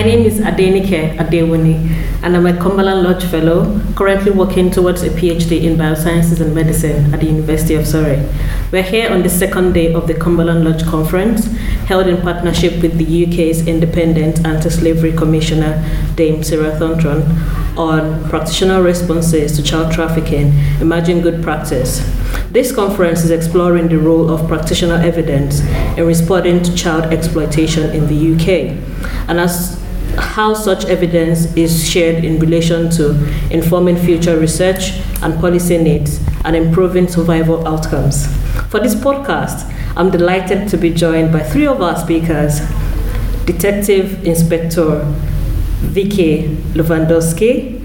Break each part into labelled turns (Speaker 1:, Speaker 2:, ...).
Speaker 1: My name is Adenike Adewuni, and I'm a Cumberland Lodge Fellow, currently working towards a PhD in Biosciences and Medicine at the University of Surrey. We're here on the second day of the Cumberland Lodge Conference, held in partnership with the UK's Independent Anti-Slavery Commissioner, Dame Sarah Thornton, on practitioner responses to child trafficking, emerging good practice. This conference is exploring the role of practitioner evidence in responding to child exploitation in the UK, and as how such evidence is shared in relation to informing future research and policy needs and improving survival outcomes. For this podcast, I'm delighted to be joined by three of our speakers Detective Inspector Vicky Lewandowski,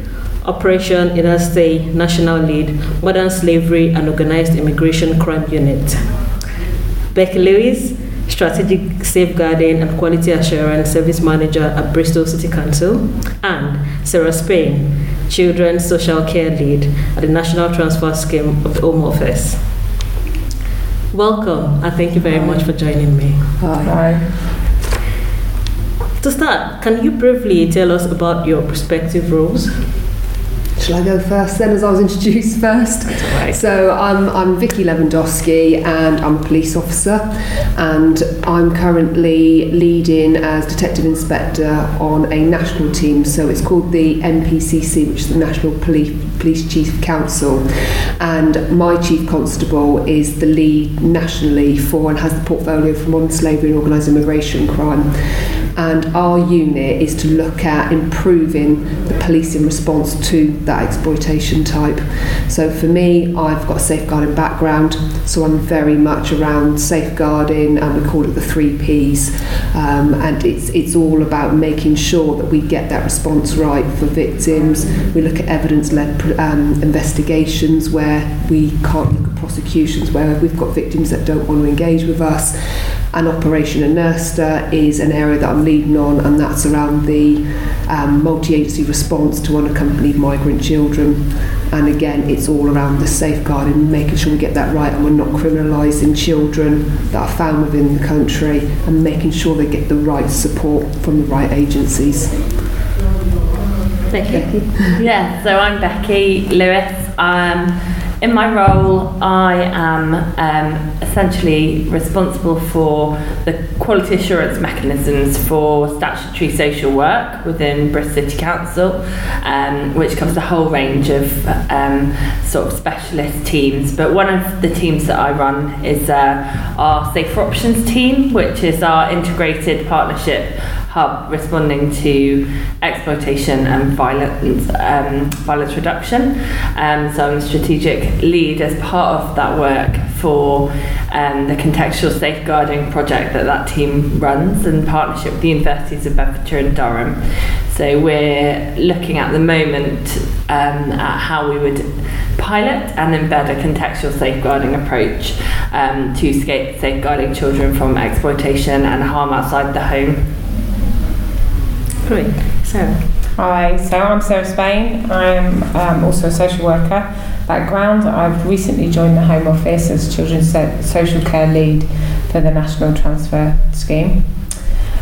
Speaker 1: Operation Innerste National Lead, Modern Slavery and Organized Immigration Crime Unit. Becky Lewis, Strategic Safeguarding and Quality Assurance Service Manager at Bristol City Council, and Sarah Spain, Children's Social Care Lead at the National Transfer Scheme of the Home Office. Welcome, and thank you very much for joining me.
Speaker 2: Hi.
Speaker 1: To start, can you briefly tell us about your prospective roles?
Speaker 2: Shall I go first then, as I was introduced first?
Speaker 1: right.
Speaker 2: So I'm, I'm Vicky Lewandowski and I'm a police officer and I'm currently leading as Detective Inspector on a national team. So it's called the NPCC, which is the National Police, Police Chief Council. And my Chief Constable is the lead nationally for and has the portfolio for modern slavery and organised immigration crime and our unit is to look at improving the policing response to that exploitation type. So for me, I've got a safeguarding background, so I'm very much around safeguarding, and we call it the three Ps. Um, and it's it's all about making sure that we get that response right for victims. We look at evidence-led um, investigations where we can't prosecutions where we've got victims that don't want to engage with us and Operation Innerste is an area that I'm leading on, and that's around the um, multi agency response to unaccompanied migrant children. And again, it's all around the safeguarding, making sure we get that right, and we're not criminalising children that are found within the country, and making sure they get the right support from the right agencies.
Speaker 1: Thank you.
Speaker 3: Yeah, so I'm Becky Lewis. Um, in my role, I am um, essentially responsible for the quality assurance mechanisms for statutory social work within Bristol City Council, um, which covers a whole range of um, sort of specialist teams. But one of the teams that I run is uh, our Safer Options team, which is our integrated partnership hub responding to exploitation and violence, um, violence reduction. Um, so I'm the strategic lead as part of that work for um, the contextual safeguarding project that that team runs in partnership with the universities of Bedfordshire and Durham. So we're looking at the moment um, at how we would pilot and embed a contextual safeguarding approach um, to safeguarding children from exploitation and harm outside the home.
Speaker 1: Great. Sarah.
Speaker 4: Hi, so I'm Sarah Spain. I'm um, also a social worker background. I've recently joined the Home Office as Children's Social Care Lead for the National Transfer Scheme.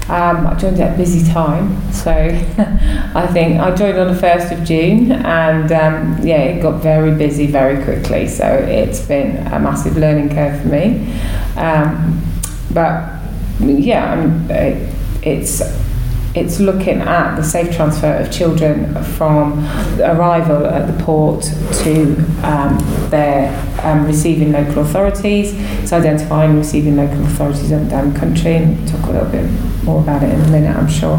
Speaker 4: Um, I joined at a busy time, so I think I joined on the 1st of June and um, yeah, it got very busy very quickly, so it's been a massive learning curve for me. Um, but yeah, I'm, it's it's looking at the safe transfer of children from arrival at the port to um, their um, receiving local authorities. It's identifying receiving local authorities up and the country, and talk a little bit more about it in a minute, I'm sure.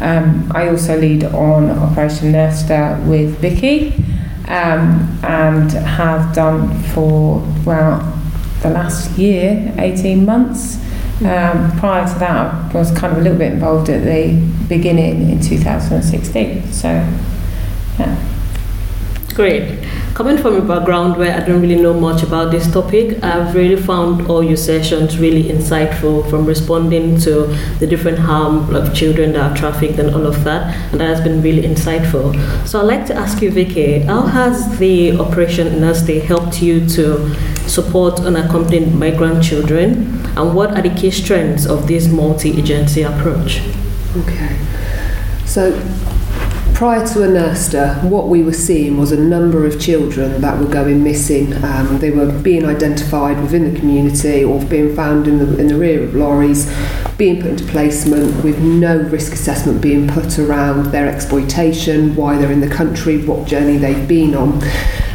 Speaker 4: Um, I also lead on Operation Innerste with Vicky um, and have done for, well, the last year, 18 months. Um, prior to that, I was kind of a little bit involved at the beginning in 2016. So, yeah.
Speaker 1: Great. Coming from a background where I don't really know much about this topic, I've really found all your sessions really insightful from responding to the different harm of children that are trafficked and all of that, and that has been really insightful. So I'd like to ask you, Vicky, how has the Operation Stay helped you to support unaccompanied migrant children, and what are the key strengths of this multi-agency approach?
Speaker 2: Okay. So prior to Innerste, what we were seeing was a number of children that were going missing. Um, they were being identified within the community or being found in the, in the rear of lorries, being put into placement with no risk assessment being put around their exploitation, why they're in the country, what journey they've been on.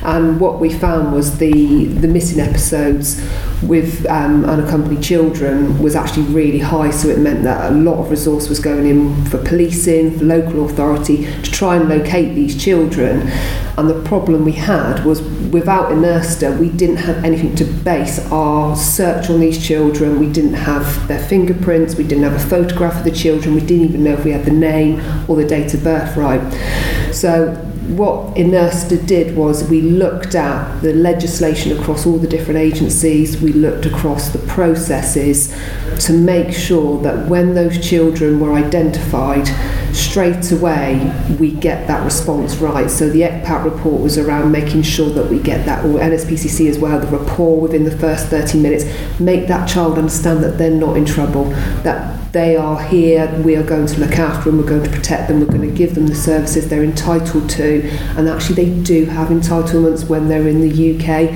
Speaker 2: And what we found was the, the missing episodes with um, unaccompanied children was actually really high, so it meant that a lot of resource was going in for policing, for local authority to try and locate these children. And the problem we had was without Innerste, we didn't have anything to base our search on these children. We didn't have their fingerprints, we didn't have a photograph of the children, we didn't even know if we had the name or the date of birth right. So what Innerste did was we looked at the legislation across all the different agencies, we looked across the processes to make sure that when those children were identified, straight away we get that response right. So the ECPAT report was around making sure that we get that, or NSPCC as well, the rapport within the first 30 minutes, make that child understand that they're not in trouble, that they are here, we are going to look after them, we're going to protect them, we're going to give them the services they're entitled to, and actually they do have entitlements when they're in the UK.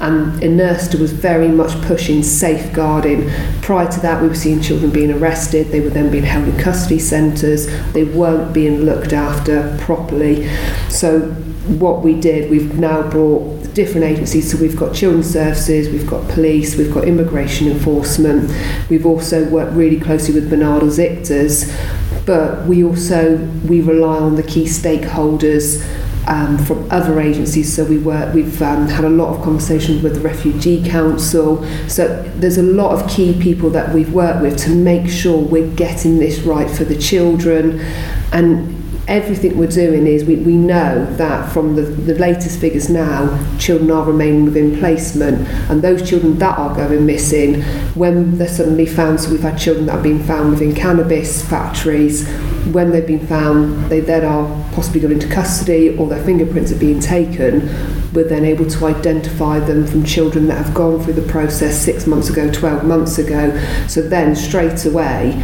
Speaker 2: And Innerste was very much pushing safeguarding. Prior to that, we were seeing children being arrested, they were then being held in custody centres, they weren't being looked after properly. So what we did, we've now brought different agencies. So we've got children's services, we've got police, we've got immigration enforcement. We've also worked really closely with Barnardo's ICTAs, but we also we rely on the key stakeholders. Um, from other agencies, so we work. We've um, had a lot of conversations with the Refugee Council. So there's a lot of key people that we've worked with to make sure we're getting this right for the children, and everything we're doing is we, we know that from the, the latest figures now, children are remaining within placement, and those children that are going missing, when they're suddenly found, so we've had children that have been found within cannabis factories, when they've been found, they then are possibly going into custody or their fingerprints are being taken, we're then able to identify them from children that have gone through the process six months ago, 12 months ago. So then straight away,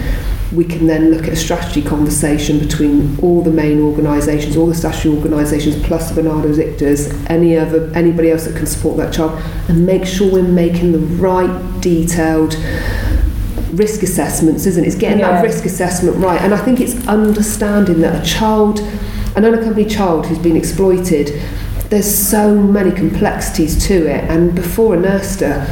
Speaker 2: we can then look at a strategy conversation between all the main organisations, all the statutory organisations, plus the Barnardo's ICTAs, any other anybody else that can support that child, and make sure we're making the right detailed risk assessments, isn't it? It's getting yeah. that risk assessment right. And I think it's understanding that a child, an unaccompanied child who's been exploited, there's so many complexities to it. And before Innerste,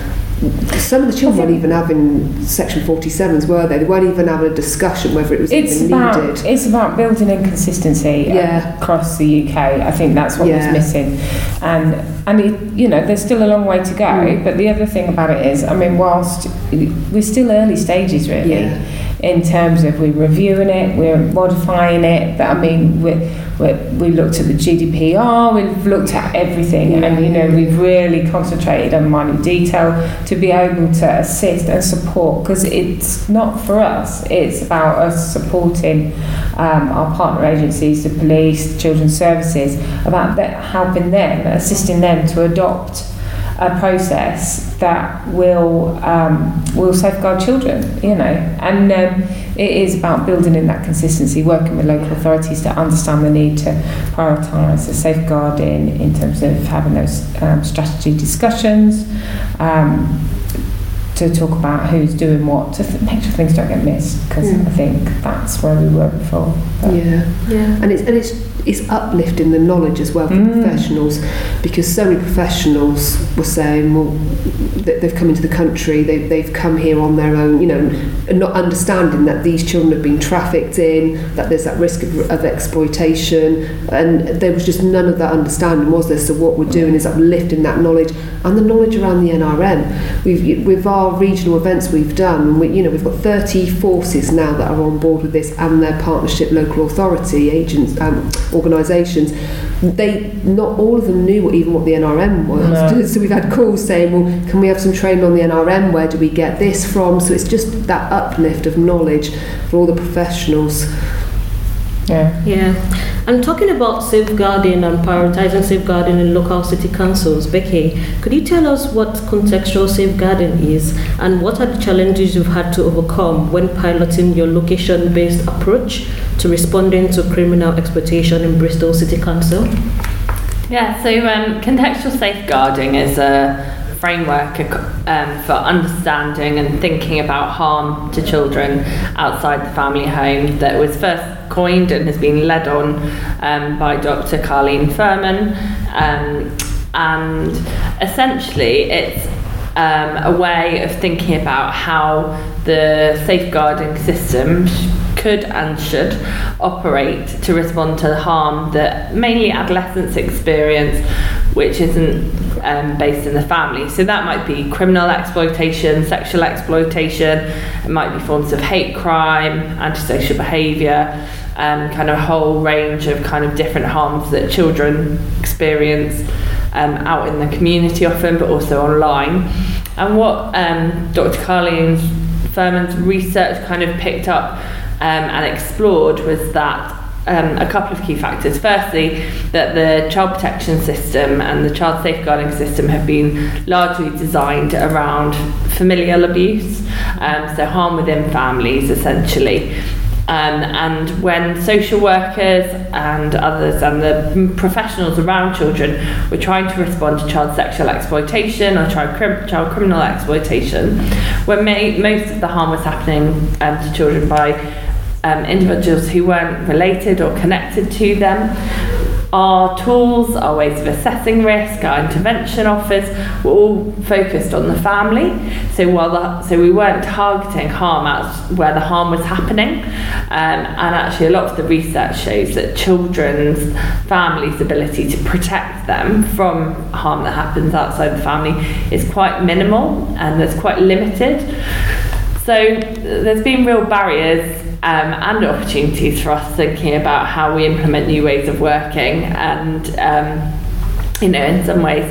Speaker 2: some of the children weren't even having Section 47s, were they? They weren't even having a discussion whether it was
Speaker 4: it's
Speaker 2: even
Speaker 4: about,
Speaker 2: needed.
Speaker 4: It's about building inconsistency
Speaker 2: yeah.
Speaker 4: across the UK. I think that's what yeah. was missing. And, and it, you know, there's still a long way to go. Mm. But the other thing about it is, I mean, whilst we're still early stages, really,
Speaker 2: yeah.
Speaker 4: in terms of we're reviewing it, we're modifying it. But I mean, we're we, looked at the GDPR, we've looked at everything, and you know we've really concentrated on minor detail to be able to assist and support because it's not for us; it's about us supporting um, our partner agencies, the police, children's services, about helping them, assisting them to adopt a process that will um, will safeguard children, you know, and um, it is about building in that consistency, working with local authorities to understand the need to prioritise the safeguarding in terms of having those um, strategy discussions. Um, to talk about who's doing what to th- make sure things don't get missed because mm. I think that's where we were before.
Speaker 2: But yeah, yeah, and it's and it's it's uplifting the knowledge as well for mm. professionals because so many professionals were saying, well, they've come into the country, they've, they've come here on their own, you know, and not understanding that these children have been trafficked in, that there's that risk of, of exploitation, and there was just none of that understanding, was there? So what we're doing is uplifting that knowledge and the knowledge around the NRM. We've, with our regional events we've done, we, you know, we've got 30 forces now that are on board with this and their partnership local authority agents, um, organisations, they not all of them knew what, even what the NRM was. No. So we've had calls saying, "Well, can we have some training on the NRM? Where do we get this from?" So it's just that uplift of knowledge for all the professionals.
Speaker 4: Yeah.
Speaker 1: Yeah. And talking about safeguarding and prioritizing safeguarding in local city councils, Becky, could you tell us what contextual safeguarding is and what are the challenges you've had to overcome when piloting your location based approach to responding to criminal exploitation in Bristol City Council?
Speaker 3: Yeah, so um, contextual safeguarding is a framework um, for understanding and thinking about harm to children outside the family home that was first coined and has been led on um, by Dr. Carlene Firmin. Um, and essentially, it's um, a way of thinking about how the safeguarding system could and should operate to respond to the harm that mainly adolescents experience, which isn't um, based in the family. So that might be criminal exploitation, sexual exploitation, it might be forms of hate crime, antisocial behaviour, um, kind of a whole range of kind of different harms that children experience um, out in the community often, but also online. And what um, Dr. Carlene Firmin's research kind of picked up and explored was that um, a couple of key factors. Firstly, that the child protection system and the child safeguarding system have been largely designed around familial abuse, um, so harm within families essentially. Um, and when social workers and others and the professionals around children were trying to respond to child sexual exploitation or child, child criminal exploitation, when may- most of the harm was happening um, to children by um, individuals who weren't related or connected to them. Our tools, our ways of assessing risk, our intervention offers were all focused on the family. So while the, so we weren't targeting harm at where the harm was happening, um, and actually a lot of the research shows that children's families' ability to protect them from harm that happens outside the family is quite minimal and that's quite limited. So there's been real barriers um, and opportunities for us thinking about how we implement new ways of working and um, you know in some ways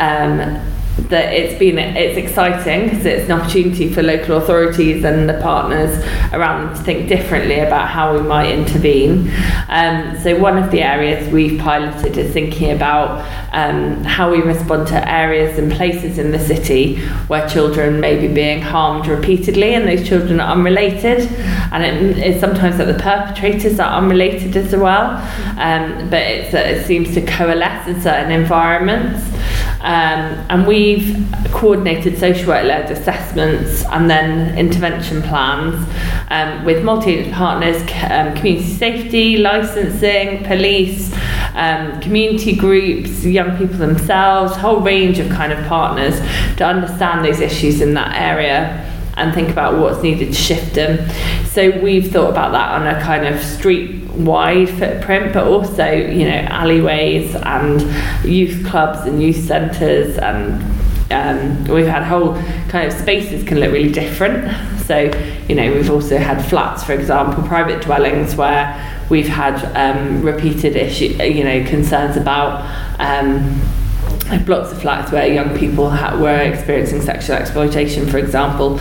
Speaker 3: um, that it's been it's exciting because it's an opportunity for local authorities and the partners around them to think differently about how we might intervene. Um, so one of the areas we've piloted is thinking about um, how we respond to areas and places in the city where children may be being harmed repeatedly and those children are unrelated. And it is sometimes that the perpetrators are unrelated as well. Um, but it seems to coalesce in certain environments um, and we've coordinated social work led assessments and then intervention plans um, with multi partners, um, community safety, licensing, police, um, community groups, young people themselves, whole range of kind of partners to understand those issues in that area and think about what's needed to shift them. So we've thought about that on a kind of street wide footprint, but also, you know, alleyways and youth clubs and youth centres and um, we've had whole kind of spaces can look really different. So, you know, we've also had flats, for example, private dwellings where we've had um, repeated issue, you know, concerns about um, blocks of flats where young people ha- were experiencing sexual exploitation, for example.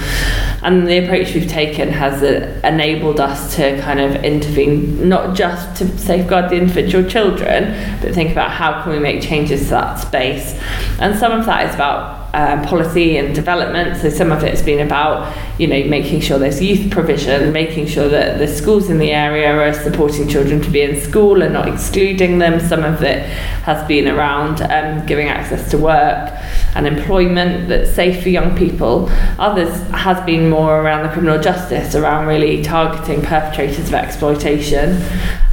Speaker 3: And the approach we've taken has uh, enabled us to kind of intervene, not just to safeguard the individual children, but think about how can we make changes to that space. And some of that is about uh, policy and development. So some of it's been about, you know, making sure there's youth provision, making sure that the schools in the area are supporting children to be in school and not excluding them. Some of it has been around um, giving access to work and employment that's safe for young people. Others has been more around the criminal justice, around really targeting perpetrators of exploitation.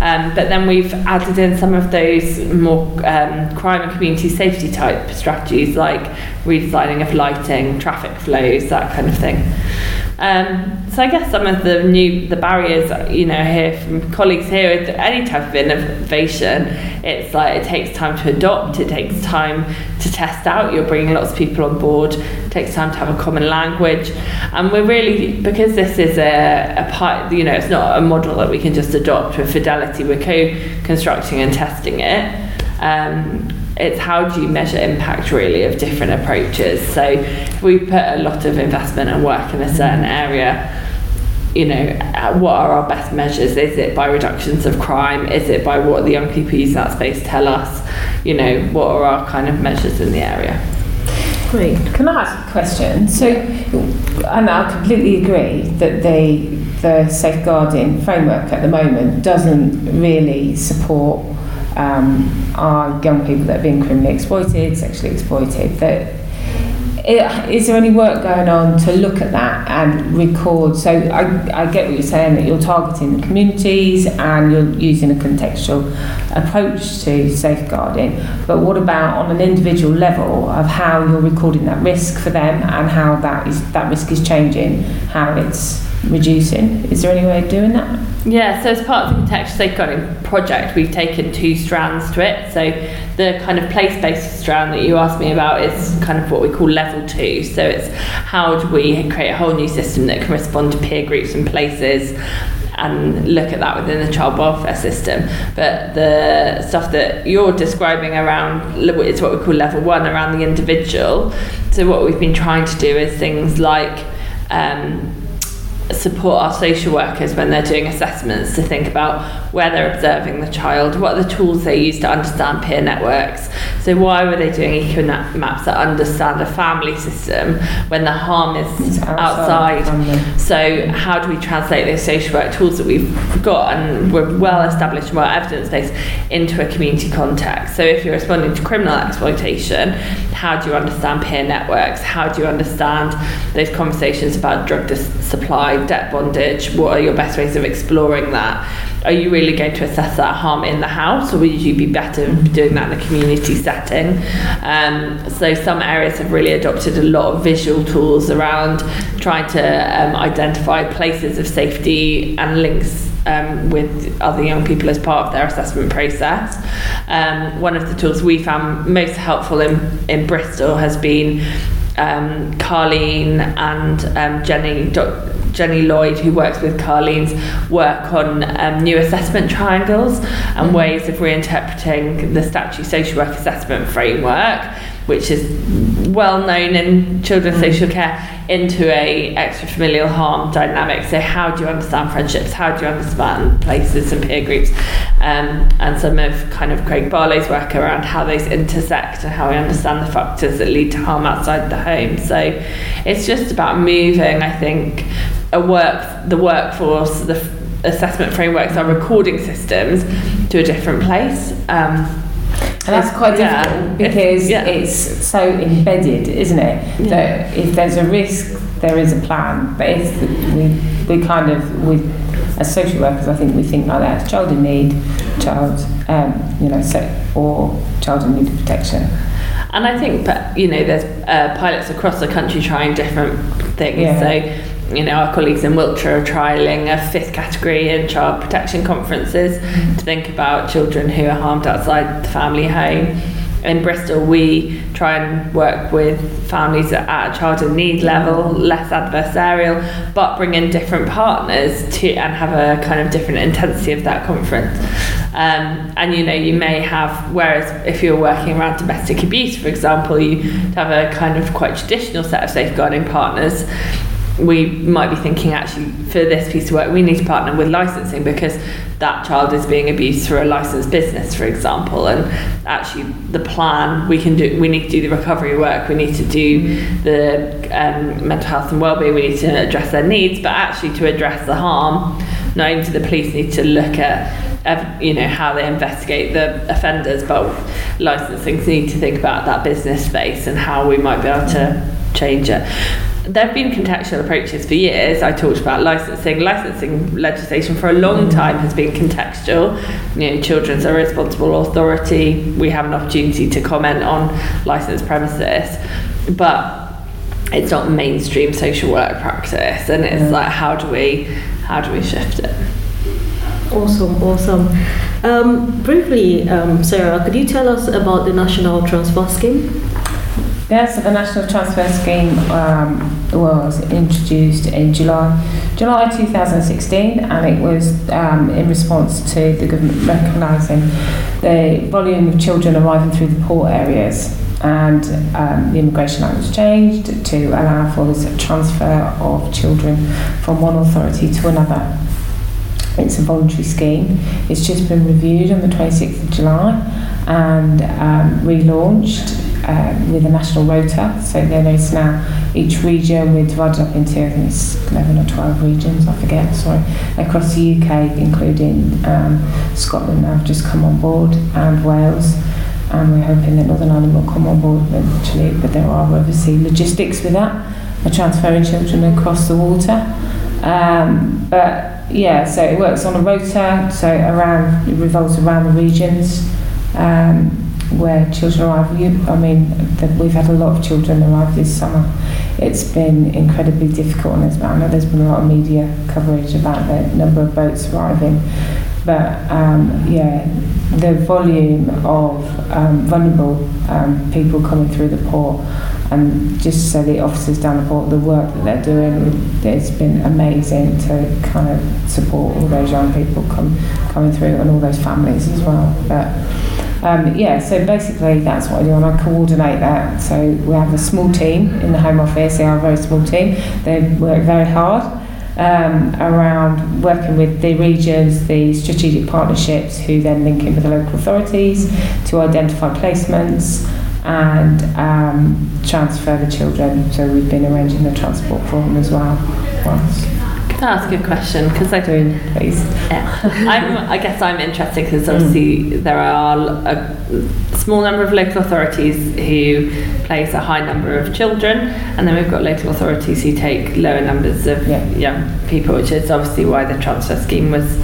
Speaker 3: Um, but then we've added in some of those more um, crime and community safety type strategies like redesigning of lighting, traffic flows, that kind of thing. Um, so I guess some of the new the barriers you know here from colleagues here with any type of innovation, it's like it takes time to adopt, it takes time to test out. You're bringing lots of people on board. It takes time to have a common language, and we're really because this is a, a part you know it's not a model that we can just adopt with fidelity. We're co-constructing and testing it. Um, it's how do you measure impact really of different approaches. So if we put a lot of investment and work in a certain area, you know, uh, what are our best measures? Is it by reductions of crime? Is it by what the young people use that space tell us? You know, what are our kind of measures in the area?
Speaker 1: Great.
Speaker 4: Can I ask a question? So, and I completely agree that the the safeguarding framework at the moment doesn't really support um, our young people that are being criminally exploited, sexually exploited. That is there any work going on to look at that and record? So I, I get what you're saying that you're targeting the communities and you're using a contextual approach to safeguarding. But what about on an individual level of how you're recording that risk for them and how that is that risk is changing, how it's reducing? Is there any way of doing that?
Speaker 3: Yeah, so as part of the contextual safeguarding project, we've taken two strands to it. So the kind of place-based strand that you asked me about is kind of what we call level two. So it's how do we create a whole new system that can respond to peer groups and places and look at that within the child welfare system. But the stuff that you're describing around it's what we call level one around the individual. So what we've been trying to do is things like um, support our social workers when they're doing assessments to think about where they're observing the child, what are the tools they use to understand peer networks. So why were they doing eco maps that understand a family system when the harm is outside? outside. So how do we translate those social work tools that we've got and we're well established and well evidence based into a community context? So if you're responding to criminal exploitation, how do you understand peer networks? How do you understand those conversations about drug supply? debt bondage, what are your best ways of exploring that? Are you really going to assess that harm in the house, or would you be better doing that in a community setting? Um, so, some areas have really adopted a lot of visual tools around trying to um, identify places of safety and links um, with other young people as part of their assessment process. Um, one of the tools we found most helpful in, in Bristol has been um, Carlene and um, Jenny, Jenny Lloyd, who works with Carlene's work on um, new assessment triangles and ways of reinterpreting the statute social work assessment framework, which is well known in children's mm. social care into a extra familial harm dynamic. So how do you understand friendships? How do you understand places and peer groups? Um, and some of kind of Craig Barlow's work around how those intersect and how we understand the factors that lead to harm outside the home. So it's just about moving, I think, a work the workforce, the assessment frameworks, our recording systems to a different place. Um,
Speaker 4: and that's quite difficult because yeah. it's so embedded, isn't it? Yeah. That if there's a risk, there is a plan. But if we, we kind of, we, as social workers, I think we think like that: child in need, child, um, you know, so, or child in need of protection.
Speaker 3: And I think, you know, there's uh, pilots across the country trying different things. Yeah. So you know, our colleagues in Wiltshire are trialling a fifth category in child protection conferences mm-hmm. to think about children who are harmed outside the family home. In Bristol, we try and work with families at a child in need level, less adversarial, but bring in different partners to and have a kind of different intensity of that conference. Um, and you know, you may have, whereas if you're working around domestic abuse, for example, you have a kind of quite traditional set of safeguarding partners we might be thinking actually for this piece of work we need to partner with licensing because that child is being abused through a licensed business for example. And actually the plan we can do we need to do the recovery work. We need to do the um, mental health and well-being. We need to address their needs. But actually to address the harm not only do the police need to look at you know how they investigate the offenders but licensing need to think about that business space and how we might be able to change it there have been contextual approaches for years. I talked about licensing. Licensing legislation for a long time has been contextual. You know, children's a responsible authority. We have an opportunity to comment on licensed premises, but it's not mainstream social work practice. And it's like, how do we, how do we shift it?
Speaker 1: Awesome, awesome. Um, briefly, um, Sarah, could you tell us about the National Transfer Scheme?
Speaker 4: Yes, the National Transfer Scheme um, was introduced in July, July 2016, and it was um, in response to the government recognising the volume of children arriving through the port areas and um, the Immigration Act was changed to allow for this transfer of children from one authority to another. It's a voluntary scheme. It's just been reviewed on the 26th of July and um, relaunched uh, with a national rota. So there is now each region, we're divided up into, I think it's 11 or 12 regions, I forget, sorry, across the UK, including um, Scotland have just come on board and Wales. And we're hoping that Northern Ireland will come on board eventually, but there are obviously logistics with that, of transferring children across the water. Um, but yeah, so it works on a rota, so around it revolves around the regions. Um, where children arrive. You, I mean, the, we've had a lot of children arrive this summer. It's been incredibly difficult, on and there's, I know there's been a lot of media coverage about the number of boats arriving. But um, yeah, the volume of um, vulnerable um, people coming through the port, and just so the officers down the port, the work that they're doing, it's been amazing to kind of support all those young people come, coming through and all those families as well. But um, yeah, so basically that's what I do, and I coordinate that. So we have a small team in the Home Office. They are a very small team. They work very hard um, around working with the regions, the strategic partnerships, who then link in with the local authorities to identify placements and um, transfer the children. So we've been arranging the transport for them as well once.
Speaker 3: Ask a question? Because I
Speaker 4: please.
Speaker 3: Yeah. I'm, I guess I'm interested because obviously there are a small number of local authorities who place a high number of children, and then we've got local authorities who take lower numbers of
Speaker 4: Yeah.
Speaker 3: young people, which is obviously why the transfer scheme was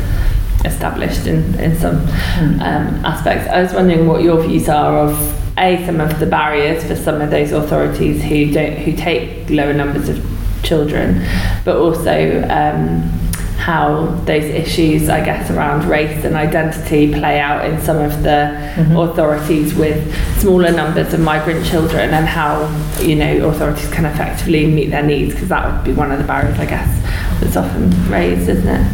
Speaker 3: established in, in some
Speaker 4: Mm.
Speaker 3: um, aspects. I was wondering what your views are of a some of the barriers for some of those authorities who don't who take lower numbers of children, but also um, how those issues, I guess, around race and identity play out in some of the
Speaker 4: Mhm.
Speaker 3: authorities with smaller numbers of migrant children and how you know authorities can effectively meet their needs because that would be one of the barriers, I guess, that's often raised, isn't it?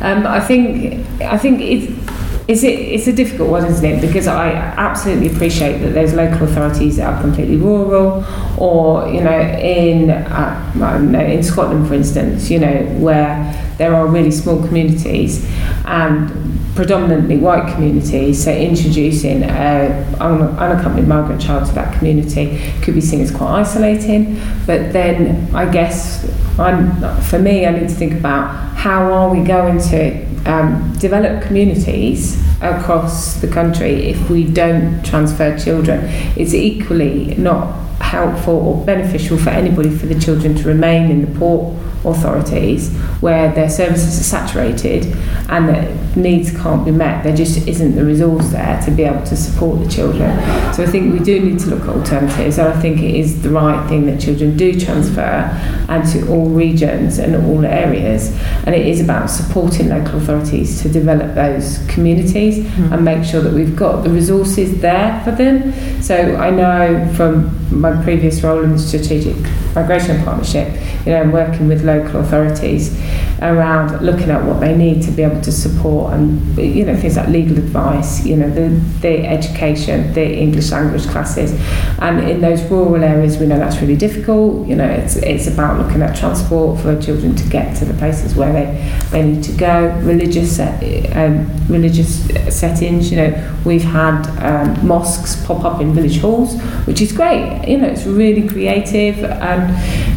Speaker 4: Um, I think I think it's it's, it, it's a difficult one, isn't it? Because I absolutely appreciate that there's local authorities that are completely rural, or you know, in uh, know, in Scotland, for instance, you know, where there are really small communities and predominantly white communities. So introducing a un- unaccompanied migrant child to that community could be seen as quite isolating. But then I guess I'm for me, I need to think about how are we going to um, develop communities across the country if we don't transfer children. It's equally not helpful or beneficial for anybody for the children to remain in the port authorities where their services are saturated and that needs can't be met. There just isn't the resource there to be able to support the children. So I think we do need to look at alternatives and I think it is the right thing that children do transfer and to all regions and all areas and it is about supporting local authorities to develop those communities mm-hmm. and make sure that we've got the resources there for them. So I know from my previous role in the strategic migration partnership, you know, I'm working with local authorities around looking at what they need to be able to support and you know things like legal advice, you know, the the education, the English language classes, and in those rural areas we know that's really difficult. You know, it's it's about looking at transport for children to get to the places where they they need to go. Religious um, religious settings, you know, we've had um, mosques pop up in village halls, which is great. You know, it's really creative and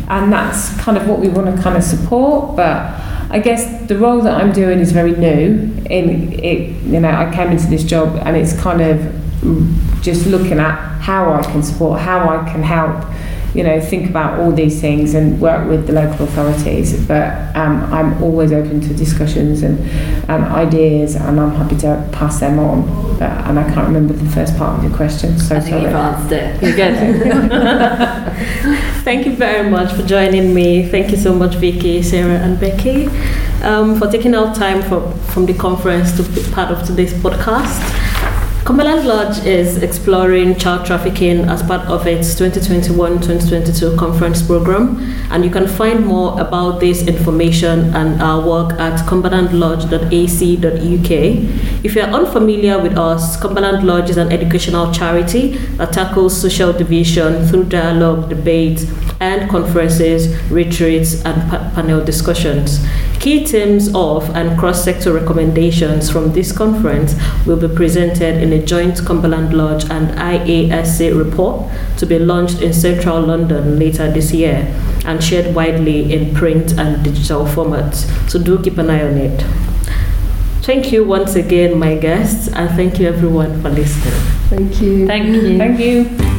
Speaker 4: and that's kind of what we want to kind of support, but. I guess the role that I'm doing is very new. In it, you know, I came into this job and it's kind of just looking at how I can support, how I can help. You know, think about all these things and work with the local authorities. But um, I'm always open to discussions and um, ideas, and I'm happy to pass them on. But, and I can't remember the first part of your question. So
Speaker 3: I think
Speaker 4: sorry.
Speaker 3: you've answered it. You're good.
Speaker 1: Thank you very much for joining me. Thank you so much, Vicky, Sarah, and Becky, um, for taking out time for, from the conference to be part of today's podcast. Cumberland Lodge is exploring child trafficking as part of its 2021-2022 conference program, and you can find more about this information and our work at cumberlandlodge.ac.uk. If you are unfamiliar with us, Cumberland Lodge is an educational charity that tackles social division through dialogue, debate, and conferences, retreats, and pa- panel discussions. Key themes of and cross-sector recommendations from this conference will be presented in a joint Cumberland Lodge and IASA report to be launched in central London later this year and shared widely in print and digital formats. So do keep an eye on it. Thank you once again, my guests, and thank you everyone for listening.
Speaker 2: Thank you.
Speaker 3: Thank you.
Speaker 4: Thank you.